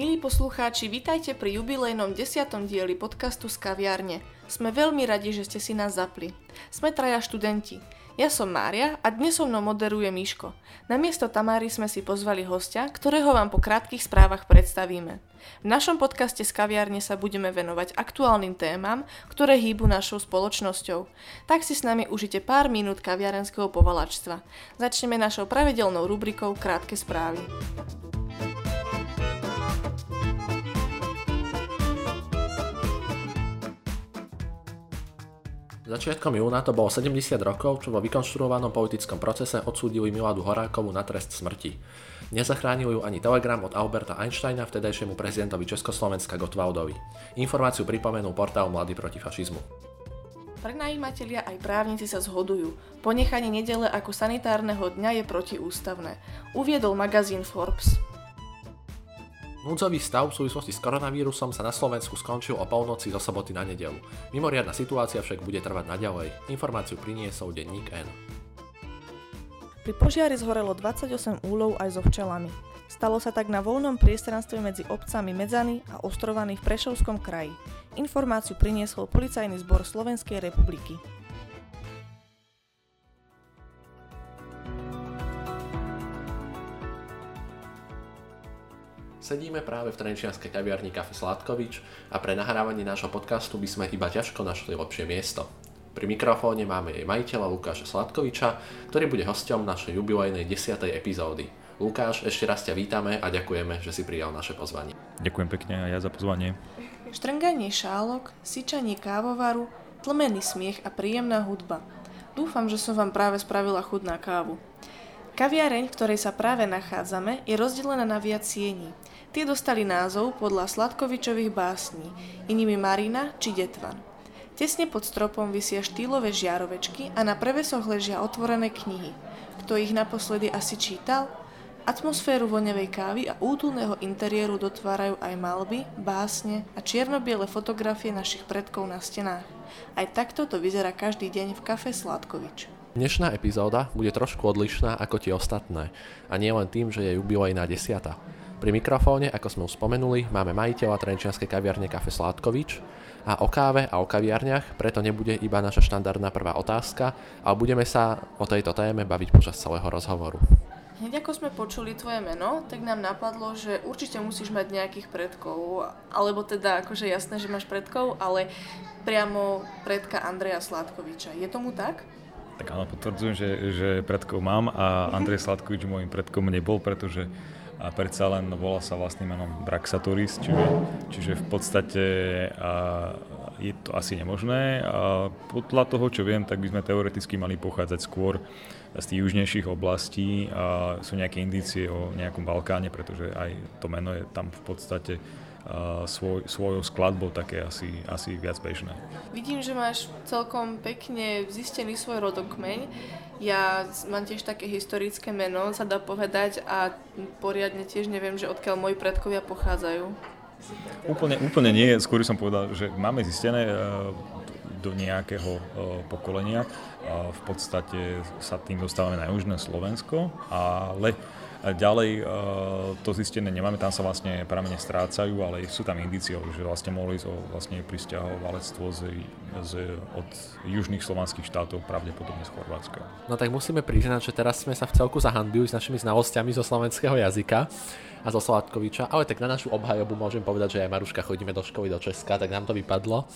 Milí poslucháči, vítajte pri jubilejnom desiatom dieli podcastu z kaviárne. Sme veľmi radi, že ste si nás zapli. Sme traja študenti. Ja som Mária a dnes so mnou moderuje Miško. Namiesto Tamári sme si pozvali hostia, ktorého vám po krátkých správach predstavíme. V našom podcaste z kaviárne sa budeme venovať aktuálnym témam, ktoré hýbu našou spoločnosťou. Tak si s nami užite pár minút kaviarenského povalačstva. Začneme našou pravidelnou rubrikou Krátke správy. Začiatkom júna to bolo 70 rokov, čo vo vykonštruovanom politickom procese odsúdili Miladu Horákovu na trest smrti. Nezachránil ju ani telegram od Alberta Einsteina, vtedajšiemu prezidentovi Československa Gottwaldovi. Informáciu pripomenul portál Mladý proti fašizmu. Prenajímatelia aj právnici sa zhodujú. Ponechanie nedele ako sanitárneho dňa je protiústavné. Uviedol magazín Forbes. Núdzový stav v súvislosti s koronavírusom sa na Slovensku skončil o polnoci zo soboty na nedelu. Mimoriadna situácia však bude trvať naďalej. Informáciu priniesol denník N. Pri požiari zhorelo 28 úlov aj so včelami. Stalo sa tak na voľnom priestranstve medzi obcami Medzany a Ostrovany v Prešovskom kraji. Informáciu priniesol Policajný zbor Slovenskej republiky. Sedíme práve v trenčianskej kaviarni Kafe Sládkovič a pre nahrávanie nášho podcastu by sme iba ťažko našli lepšie miesto. Pri mikrofóne máme jej majiteľa Lukáša Sladkoviča, ktorý bude hosťom našej jubilejnej 10. epizódy. Lukáš, ešte raz ťa vítame a ďakujeme, že si prijal naše pozvanie. Ďakujem pekne aj ja za pozvanie. Štrnganie šálok, syčanie kávovaru, tlmený smiech a príjemná hudba. Dúfam, že som vám práve spravila chudná kávu. Kaviareň, v ktorej sa práve nachádzame, je rozdelená na viac siení. Tie dostali názov podľa Sladkovičových básní, inými Marina či Detvan. Tesne pod stropom vysia štýlové žiarovečky a na prevesoch ležia otvorené knihy. Kto ich naposledy asi čítal? Atmosféru voňavej kávy a útulného interiéru dotvárajú aj malby, básne a čierno-biele fotografie našich predkov na stenách. Aj takto to vyzerá každý deň v kafe Sladkovič. Dnešná epizóda bude trošku odlišná ako tie ostatné a nie len tým, že je jubilejná desiata. Pri mikrofóne, ako sme už spomenuli, máme majiteľa trenčianskej kaviarne Kafe Sládkovič a o káve a o kaviarniach, preto nebude iba naša štandardná prvá otázka, ale budeme sa o tejto téme baviť počas celého rozhovoru. Hneď ako sme počuli tvoje meno, tak nám napadlo, že určite musíš mať nejakých predkov, alebo teda akože jasné, že máš predkov, ale priamo predka Andreja Sládkoviča. Je tomu tak? Tak áno, potvrdzujem, že, že predkov mám a Andrej Sladkovič môjim predkom nebol, pretože a predsa len volá sa vlastným menom Braxatoris, čiže, čiže v podstate a, je to asi nemožné. A podľa toho, čo viem, tak by sme teoreticky mali pochádzať skôr z tých južnejších oblastí a sú nejaké indície o nejakom Balkáne, pretože aj to meno je tam v podstate svoj, svojou skladbou také asi, asi viac bežné. Vidím, že máš celkom pekne zistený svoj rodokmeň. Ja mám tiež také historické meno, sa dá povedať, a poriadne tiež neviem, že odkiaľ moji predkovia pochádzajú. Úplne, úplne nie, skôr som povedal, že máme zistené e, do nejakého e, pokolenia. V podstate sa tým dostávame na južné Slovensko, ale Ďalej e, to zistené nemáme, tam sa vlastne pramene strácajú, ale sú tam indície, že vlastne mohli ísť o vlastne pristahovalectvo z, z, od južných slovanských štátov, pravdepodobne z Chorvátska. No tak musíme priznať, že teraz sme sa v celku zahanbili s našimi znalosťami zo slovenského jazyka a zo Sladkoviča, ale tak na našu obhajobu môžem povedať, že aj Maruška chodíme do školy do Česka, tak nám to vypadlo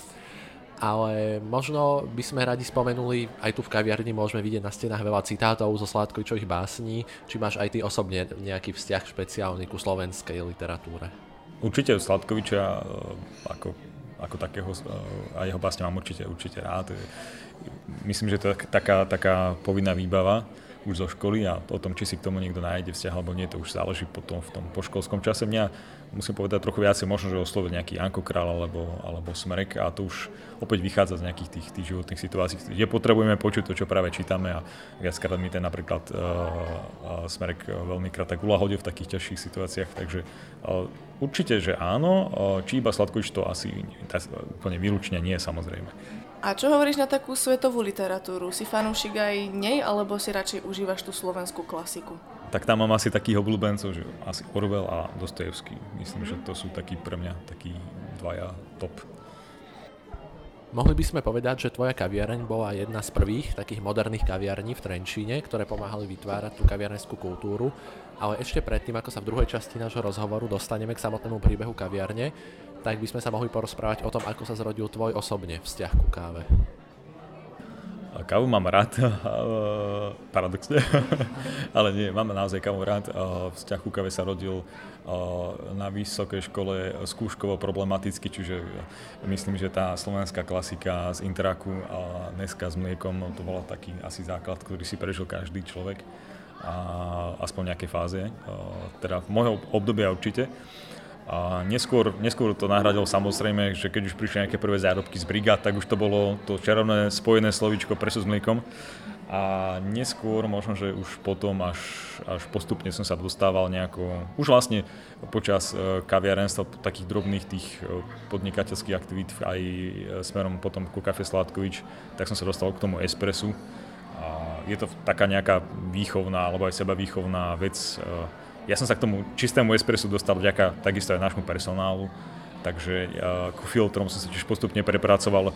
ale možno by sme radi spomenuli, aj tu v kaviarni môžeme vidieť na stenách veľa citátov zo Sládkovičových básní, či máš aj ty osobne nejaký vzťah špeciálny ku slovenskej literatúre? Určite Sládkoviča e, ako, ako takého e, a jeho básne mám určite, určite rád. Myslím, že to je taká, taká povinná výbava už zo školy a o tom, či si k tomu niekto nájde vzťah alebo nie, to už záleží potom v tom poškolskom čase. Mňa musím povedať trochu viacej, možno, že oslovil nejaký Anko Král alebo, alebo Smerek a to už opäť vychádza z nejakých tých, tých životných situácií, kde potrebujeme počuť to, čo práve čítame a viackrát mi ten napríklad uh, Smerek veľmi krát tak v takých ťažších situáciách, takže uh, určite, že áno, uh, či iba Sladkovič to asi úplne výlučne nie, samozrejme. A čo hovoríš na takú svetovú literatúru? Si fanúšik aj nej, alebo si radšej užívaš tú slovenskú klasiku? tak tam mám asi takých obľúbencov, že asi Orwell a Dostojevský. Myslím, že to sú takí pre mňa takí dvaja top. Mohli by sme povedať, že tvoja kaviareň bola jedna z prvých takých moderných kaviarní v Trenčíne, ktoré pomáhali vytvárať tú kaviarneskú kultúru, ale ešte predtým, ako sa v druhej časti nášho rozhovoru dostaneme k samotnému príbehu kaviarne, tak by sme sa mohli porozprávať o tom, ako sa zrodil tvoj osobne vzťah ku káve. Kávu mám rád, paradoxne, ale nie, mám naozaj kávu rád. Vzťah ku káve sa rodil na vysokej škole skúškovo problematicky, čiže myslím, že tá slovenská klasika z Interaku a dneska s mliekom, to bol taký asi základ, ktorý si prežil každý človek, a aspoň v nejakej fáze, teda v môjho obdobia určite. A neskôr, neskôr to nahradil samozrejme, že keď už prišli nejaké prvé zárobky z brigád, tak už to bolo to čarovné spojené slovíčko presu s mliekom. A neskôr, možno, že už potom až, až postupne som sa dostával nejako, už vlastne počas e, kaviarenstva, takých drobných tých e, podnikateľských aktivít aj e, smerom potom ku kafe Sládkovič, tak som sa dostal k tomu espresu. A je to taká nejaká výchovná alebo aj seba výchovná vec, ja som sa k tomu čistému espresu dostal vďaka takisto aj nášmu personálu, takže k filtrom som sa tiež postupne prepracoval.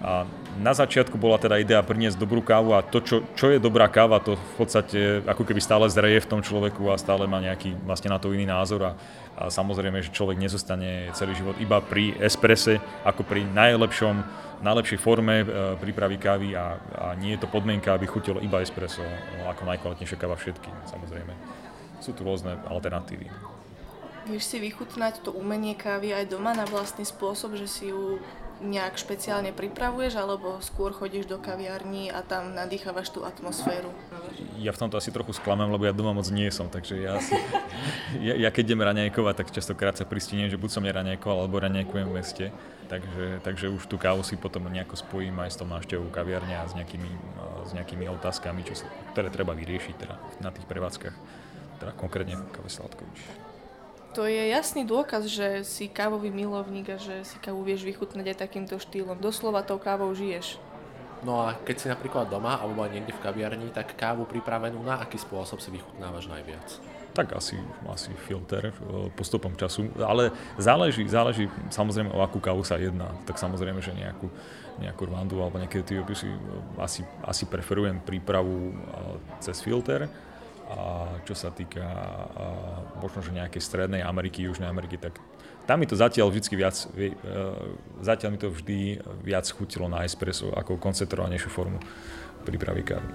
A na začiatku bola teda idea priniesť dobrú kávu a to, čo, čo je dobrá káva, to v podstate ako keby stále zreje v tom človeku a stále má nejaký vlastne na to iný názor a, a samozrejme, že človek nezostane celý život iba pri esprese ako pri najlepšom, najlepšej forme e, prípravy kávy a, a nie je to podmienka, aby chutilo iba espresso ako najkvalitnejšia káva všetky, samozrejme sú tu rôzne alternatívy. Vieš si vychutnať to umenie kávy aj doma na vlastný spôsob, že si ju nejak špeciálne pripravuješ, alebo skôr chodíš do kaviarní a tam nadýchavaš tú atmosféru? Ja v tomto asi trochu sklamem, lebo ja doma moc nie som, takže ja, si, ja, ja keď idem raňajkovať, tak častokrát sa pristíniem, že buď som neraňajkoval, alebo raňajkujem v meste, takže, takže už tú kávu si potom nejako spojím aj s tou návštevou kaviarne a s nejakými, s nejakými otázkami, čo sa, ktoré treba vyriešiť teda na tých prevádzkach teda konkrétne káve Sladkovič. To je jasný dôkaz, že si kávový milovník a že si kávu vieš vychutnať aj takýmto štýlom. Doslova tou kávou žiješ. No a keď si napríklad doma alebo aj niekde v kaviarni, tak kávu pripravenú na aký spôsob si vychutnávaš najviac? Tak asi, asi filter e, postupom času, ale záleží, záleží samozrejme o akú kávu sa jedná. Tak samozrejme, že nejakú, nejakú rwandu alebo nejaké etiópy asi, asi preferujem prípravu e, cez filter čo sa týka možno, že nejakej strednej Ameriky, Južnej Ameriky, tak tam mi to zatiaľ vždy viac, e, zatiaľ mi to vždy viac chutilo na espresso ako koncentrovanejšiu formu prípravy kávy.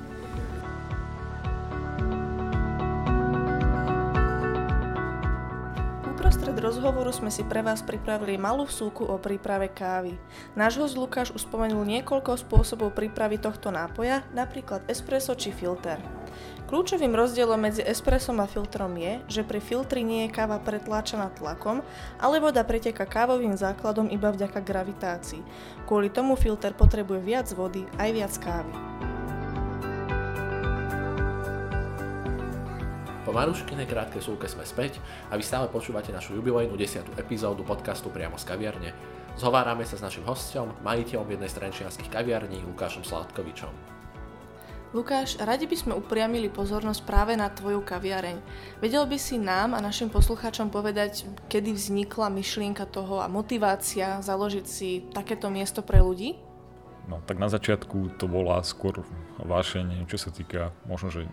Uprostred rozhovoru sme si pre vás pripravili malú vsúku o príprave kávy. Náš host Lukáš už spomenul niekoľko spôsobov prípravy tohto nápoja, napríklad espresso či filter. Kľúčovým rozdielom medzi espressom a filtrom je, že pri filtri nie je káva pretláčaná tlakom, ale voda preteka kávovým základom iba vďaka gravitácii. Kvôli tomu filter potrebuje viac vody aj viac kávy. Po Maruškinej krátkej súlke sme späť a vy stále počúvate našu jubilejnú 10. epizódu podcastu priamo z kaviarne. Zhovárame sa s našim hostom, majiteľom jednej z trenčianských kaviarní Lukášom Sládkovičom. Lukáš, radi by sme upriamili pozornosť práve na tvoju kaviareň. Vedel by si nám a našim poslucháčom povedať, kedy vznikla myšlienka toho a motivácia založiť si takéto miesto pre ľudí? No, tak na začiatku to bola skôr vášeň, čo sa týka možno, že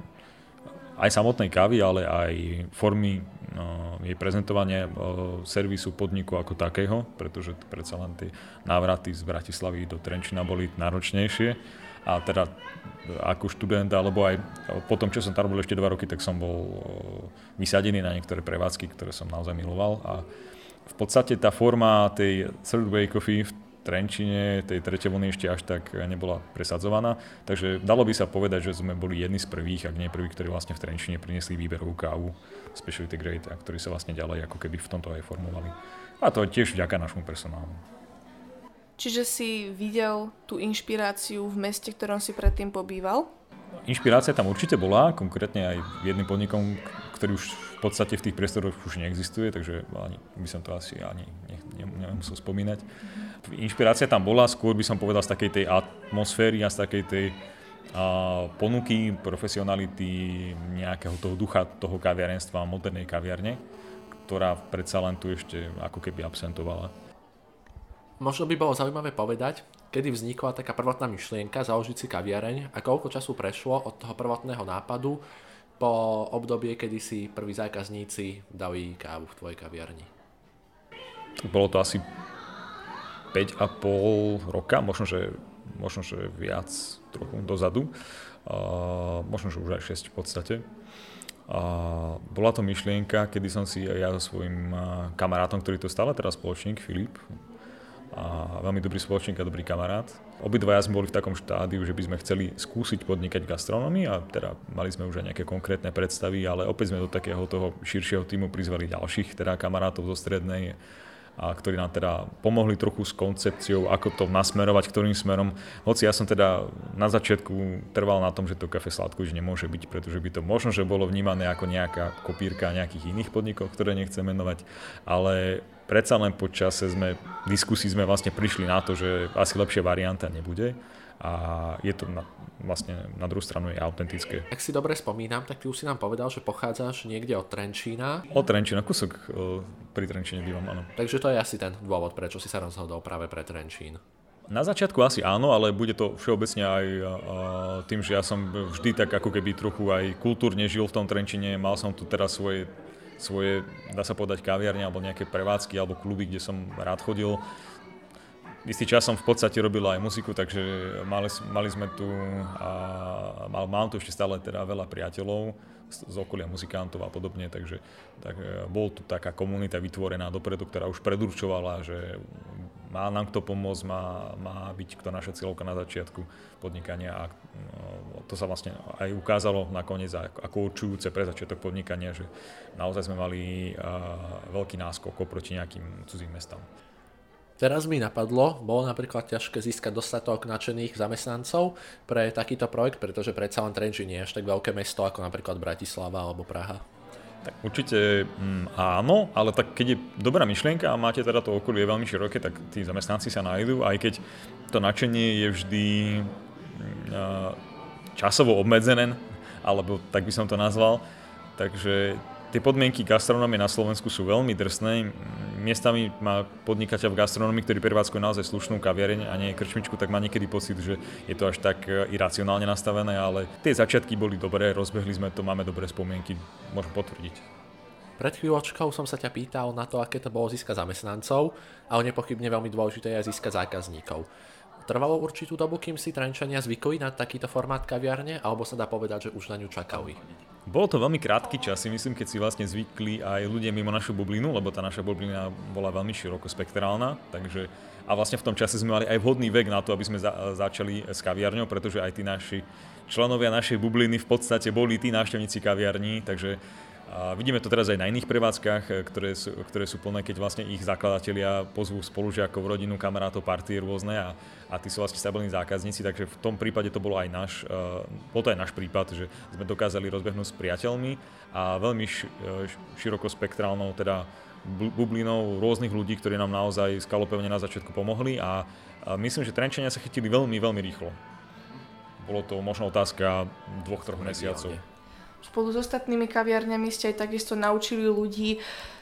aj samotnej kávy, ale aj formy no, jej prezentovania no, servisu podniku ako takého, pretože predsa len tie návraty z Bratislavy do Trenčina boli náročnejšie. A teda ako študent, alebo aj po tom, čo som tam robil ešte dva roky, tak som bol vysadený na niektoré prevádzky, ktoré som naozaj miloval. A v podstate tá forma tej Third Way Coffee Trenčine, tej tretej vlny ešte až tak nebola presadzovaná, takže dalo by sa povedať, že sme boli jedni z prvých, ak nie prví, ktorí vlastne v Trenčine priniesli výberovú kávu Specialty Grade, a ktorí sa vlastne ďalej ako keby v tomto aj formovali. A to tiež vďaka našemu personálu. Čiže si videl tú inšpiráciu v meste, ktorom si predtým pobýval? Inšpirácia tam určite bola, konkrétne aj jedným podnikom, ktorý už v podstate v tých priestoroch už neexistuje, takže ani, by som to asi ani ne, ne, nemusel spomínať. Inšpirácia tam bola, skôr by som povedal z takej tej atmosféry a z takej tej ponuky, profesionality, nejakého toho ducha toho kaviarenstva, modernej kaviarne, ktorá predsa len tu ešte ako keby absentovala. Možno by bolo zaujímavé povedať, kedy vznikla taká prvotná myšlienka založiť si kaviareň a koľko času prešlo od toho prvotného nápadu po obdobie, kedy si prví zákazníci dali kávu v tvojej kaviarni? Bolo to asi 5,5 roka, možno, že možno, že viac trochu dozadu, uh, možno, že už aj 6 v podstate. Uh, bola to myšlienka, kedy som si ja so svojím kamarátom, ktorý to stále teraz spoločník, Filip, a veľmi dobrý spoločník a dobrý kamarát. Obidvaja sme boli v takom štádiu, že by sme chceli skúsiť podnikať v gastronomii a teda mali sme už aj nejaké konkrétne predstavy, ale opäť sme do takého toho širšieho týmu prizvali ďalších teda kamarátov zo strednej a ktorí nám teda pomohli trochu s koncepciou, ako to nasmerovať, ktorým smerom. Hoci ja som teda na začiatku trval na tom, že to kafe sladko už nemôže byť, pretože by to možno, že bolo vnímané ako nejaká kopírka nejakých iných podnikov, ktoré nechcem menovať, ale predsa len po čase sme, diskusí sme vlastne prišli na to, že asi lepšia varianta nebude a je to na, vlastne na druhú stranu je autentické. Ak si dobre spomínam, tak ty už si nám povedal, že pochádzaš niekde od Trenčína. Od Trenčína, kúsok pri Trenčíne bývam, áno. Takže to je asi ten dôvod, prečo si sa rozhodol práve pre Trenčín. Na začiatku asi áno, ale bude to všeobecne aj tým, že ja som vždy tak ako keby trochu aj kultúrne žil v tom Trenčine, mal som tu teraz svoje svoje, dá sa povedať, kaviarne alebo nejaké prevádzky alebo kluby, kde som rád chodil istý čas som v podstate robil aj muziku, takže mali, mali sme tu a mal, mám tu ešte stále teda veľa priateľov z, z okolia muzikantov a podobne, takže tak, e, bol tu taká komunita vytvorená dopredu, ktorá už predurčovala, že má nám kto pomôcť, má, má byť kto naša cieľovka na začiatku podnikania a no, to sa vlastne aj ukázalo nakoniec ako, určujúce pre začiatok podnikania, že naozaj sme mali veľký náskok oproti nejakým cudzím mestám. Teraz mi napadlo, bolo napríklad ťažké získať dostatok nadšených zamestnancov pre takýto projekt, pretože predsa len Trenčín nie je až tak veľké mesto ako napríklad Bratislava alebo Praha. Tak určite mm, áno, ale tak keď je dobrá myšlienka a máte teda to okolie veľmi široké, tak tí zamestnanci sa nájdú, aj keď to nadšenie je vždy mm, časovo obmedzené, alebo tak by som to nazval. Takže tie podmienky gastronómie na Slovensku sú veľmi drsné. Miestami má podnikateľ v gastronómii, ktorý prevádzkuje naozaj slušnú kaviareň a nie krčmičku, tak má niekedy pocit, že je to až tak e, iracionálne nastavené, ale tie začiatky boli dobré, rozbehli sme to, máme dobré spomienky, môžem potvrdiť. Pred chvíľočkou som sa ťa pýtal na to, aké to bolo získať zamestnancov, ale nepochybne veľmi dôležité je získať zákazníkov. Trvalo určitú dobu, kým si Trenčania zvykli na takýto formát kaviarne, alebo sa dá povedať, že už na ňu čakali? Bolo to veľmi krátky čas, si myslím, keď si vlastne zvykli aj ľudia mimo našu bublinu, lebo tá naša bublina bola veľmi široko spektrálna, takže a vlastne v tom čase sme mali aj vhodný vek na to, aby sme za, začali s kaviarňou, pretože aj tí naši členovia našej bubliny v podstate boli tí návštevníci kaviarní, takže a vidíme to teraz aj na iných prevádzkach, e, ktoré sú, ktoré sú plné, keď vlastne ich zakladatelia pozvú spolužiakov, rodinu, kamarátov, partie rôzne a, a tí sú vlastne stabilní zákazníci, takže v tom prípade to bolo aj náš, uh, bol to aj náš prípad, že sme dokázali rozbehnúť s priateľmi a veľmi š, uh, širokospektrálnou teda bublinou rôznych ľudí, ktorí nám naozaj skalopevne na začiatku pomohli a, a myslím, že Trenčania sa chytili veľmi, veľmi rýchlo. Bolo to možno otázka dvoch, troch mesiacov. Spolu s ostatnými kaviarňami ste aj takisto naučili ľudí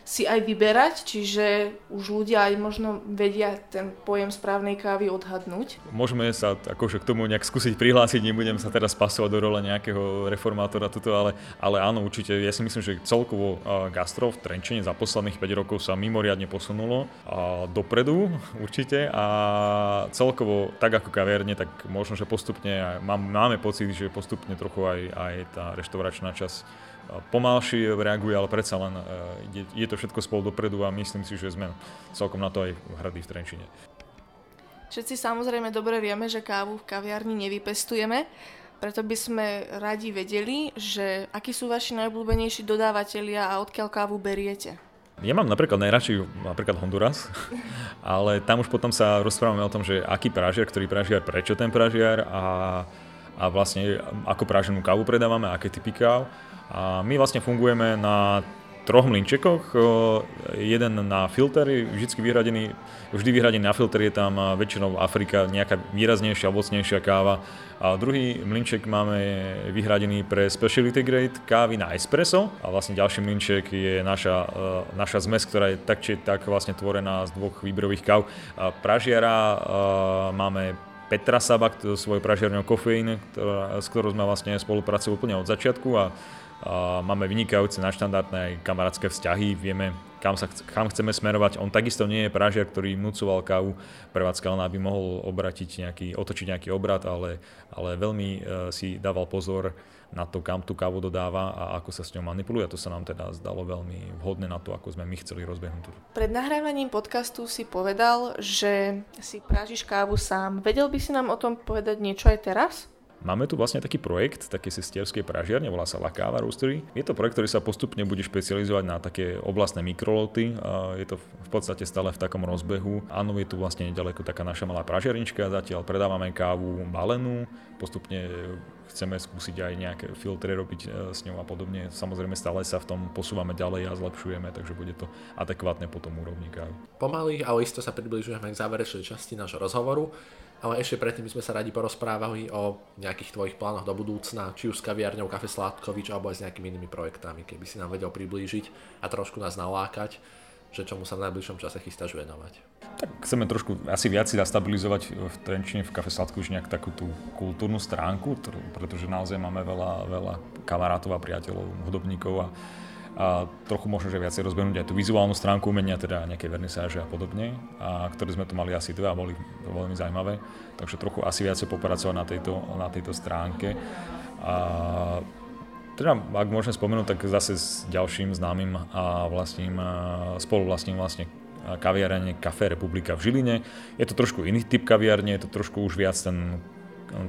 si aj vyberať, čiže už ľudia aj možno vedia ten pojem správnej kávy odhadnúť. Môžeme sa akože k tomu nejak skúsiť prihlásiť, nebudem sa teraz pasovať do role nejakého reformátora tuto, ale, ale áno, určite, ja si myslím, že celkovo gastro v Trenčine za posledných 5 rokov sa mimoriadne posunulo a dopredu určite a celkovo tak ako kaviarne, tak možno, že postupne máme pocit, že postupne trochu aj, aj tá reštauračná časť pomalšie reaguje, ale predsa len je, je to všetko spolu dopredu a myslím si, že sme celkom na to aj hradí v Trenčine. Všetci samozrejme dobre vieme, že kávu v kaviarni nevypestujeme, preto by sme radi vedeli, že akí sú vaši najobľúbenejší dodávateľia a odkiaľ kávu beriete. Ja mám napríklad najradšej napríklad Honduras, ale tam už potom sa rozprávame o tom, že aký pražiar, ktorý pražiar, prečo ten pražiar a, a vlastne ako praženú kávu predávame, aké typy káv. A my vlastne fungujeme na troch mlinčekoch. Jeden na filter je vždy vyhradený, vždy vyhradený na filter je tam väčšinou Afrika, nejaká výraznejšia, ovocnejšia káva. A druhý mlinček máme vyhradený pre specialty grade kávy na espresso. A vlastne ďalší mlinček je naša, naša zmes, ktorá je tak či tak vlastne tvorená z dvoch výberových káv. Pražiara máme Petra Sabak, svojou pražiarňou Kofeín, ktorá, s ktorou sme vlastne spolupracovali úplne od začiatku a máme vynikajúce naštandardné kamarátske vzťahy, vieme, kam, sa, kam chceme smerovať. On takisto nie je pražiar, ktorý nucoval kávu prevádzka, len aby mohol obratiť nejaký, otočiť nejaký obrad, ale, ale veľmi uh, si dával pozor na to, kam tú kávu dodáva a ako sa s ňou manipuluje. To sa nám teda zdalo veľmi vhodné na to, ako sme my chceli rozbehnúť. Pred nahrávaním podcastu si povedal, že si prážiš kávu sám. Vedel by si nám o tom povedať niečo aj teraz? Máme tu vlastne taký projekt, také sestierskej pražiarne, volá sa La Cava Roastery. Je to projekt, ktorý sa postupne bude špecializovať na také oblastné mikroloty. Je to v podstate stále v takom rozbehu. Áno, je tu vlastne nedaleko taká naša malá pražiarnička, zatiaľ predávame kávu balenú, postupne chceme skúsiť aj nejaké filtre robiť e, s ňou a podobne. Samozrejme stále sa v tom posúvame ďalej a zlepšujeme, takže bude to adekvátne potom úrovni kávy. Pomaly, ale isto sa približujeme k záverečnej časti nášho rozhovoru. Ale ešte predtým by sme sa radi porozprávali o nejakých tvojich plánoch do budúcna, či už s kaviarňou Kafe Sládkovič alebo aj s nejakými inými projektami, keby si nám vedel priblížiť a trošku nás nalákať, že čomu sa v najbližšom čase chystáš venovať. Tak chceme trošku asi viac si zastabilizovať v Trenčine v Kafe Sládkovič nejak takú tú kultúrnu stránku, pretože naozaj máme veľa, veľa kamarátov a priateľov, hudobníkov a a trochu možno, že viacej rozbehnúť aj tú vizuálnu stránku umenia, teda nejaké vernisáže a podobne, a ktoré sme tu mali asi dve a boli veľmi zaujímavé, takže trochu asi viacej popracovať na tejto, na tejto stránke. A teda, ak môžem spomenúť, tak zase s ďalším známym a vlastním, spolu vlastním vlastne kaviarne Café Republika v Žiline. Je to trošku iný typ kaviarne, je to trošku už viac ten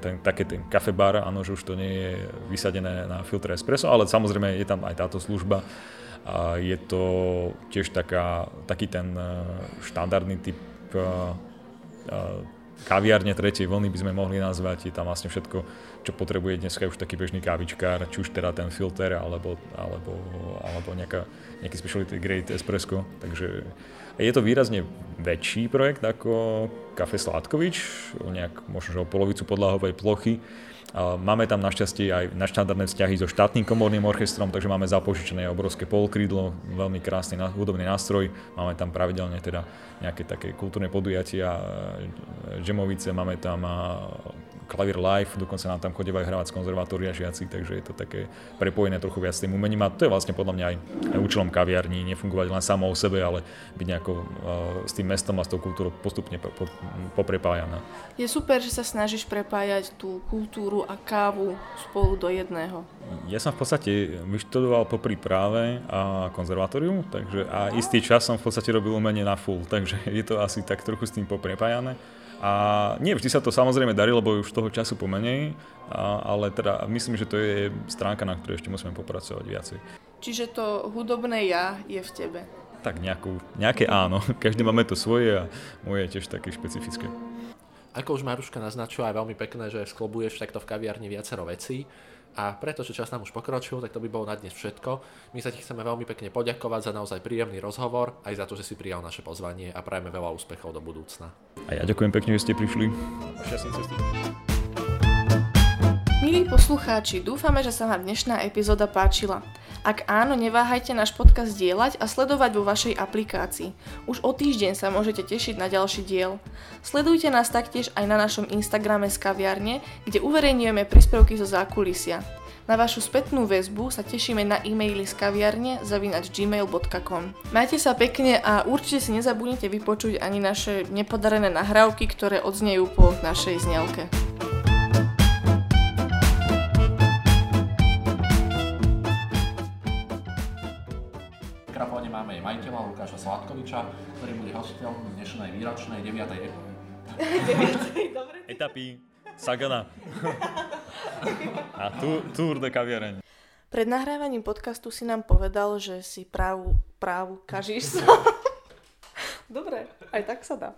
ten, také ten kafe bar, áno, že už to nie je vysadené na filtre espresso, ale samozrejme je tam aj táto služba. A je to tiež taká, taký ten e, štandardný typ e, e, kaviárne tretej vlny by sme mohli nazvať. Je tam vlastne všetko, čo potrebuje dneska už taký bežný kávičkár, či už teda ten filter alebo, alebo, alebo nejaká, nejaký specialty grade espresso. Takže je to výrazne väčší projekt ako Kafe Sládkovič, o nejak možno o polovicu podlahovej plochy. Máme tam našťastie aj naštandardné vzťahy so štátnym komorným orchestrom, takže máme zapožičené obrovské polkrídlo, veľmi krásny hudobný nástroj. Máme tam pravidelne teda nejaké také kultúrne podujatia, džemovice, máme tam klavír live, dokonca nám tam chodievajú hrávať z konzervatória žiaci, takže je to také prepojené trochu viac s tým umením a to je vlastne podľa mňa aj, aj účelom kaviarní, nefungovať len samo o sebe, ale byť nejako uh, s tým mestom a s tou kultúrou postupne po, po, poprepájaná. Je super, že sa snažíš prepájať tú kultúru a kávu spolu do jedného. Ja som v podstate vyštudoval popri práve a konzervatóriu, takže a istý čas som v podstate robil umenie na full, takže je to asi tak trochu s tým poprepájané. A nie vždy sa to samozrejme darí, lebo už toho času pomenej, a, ale teda myslím, že to je stránka, na ktorej ešte musíme popracovať viacej. Čiže to hudobné ja je v tebe? Tak nejakú, nejaké áno. Každý máme to svoje a moje je tiež také špecifické. Ako už Maruška naznačila, je veľmi pekné, že sklobuješ takto v kaviarni viacero vecí. A pretože čas nám už pokročil, tak to by bolo na dnes všetko. My sa ti chceme veľmi pekne poďakovať za naozaj príjemný rozhovor, aj za to, že si prijal naše pozvanie a prajeme veľa úspechov do budúcna. A ja ďakujem pekne, že ste prišli. Šťastný cesty. Milí poslucháči, dúfame, že sa vám dnešná epizóda páčila. Ak áno, neváhajte náš podcast dielať a sledovať vo vašej aplikácii. Už o týždeň sa môžete tešiť na ďalší diel. Sledujte nás taktiež aj na našom Instagrame z kaviarne, kde uverejňujeme príspevky zo zákulisia. Na vašu spätnú väzbu sa tešíme na e-maily z kaviarne zavinač gmail.com. Majte sa pekne a určite si nezabudnite vypočuť ani naše nepodarené nahrávky, ktoré odznejú po našej znelke. Sladkoviča, ktorý bude hostiteľom dnešnej výročnej 9. 9. dobre. Etapy Sagana. A tu, Tour de kaviareň. Pred nahrávaním podcastu si nám povedal, že si právu, právu kažíš sa. Dobre, aj tak sa dá.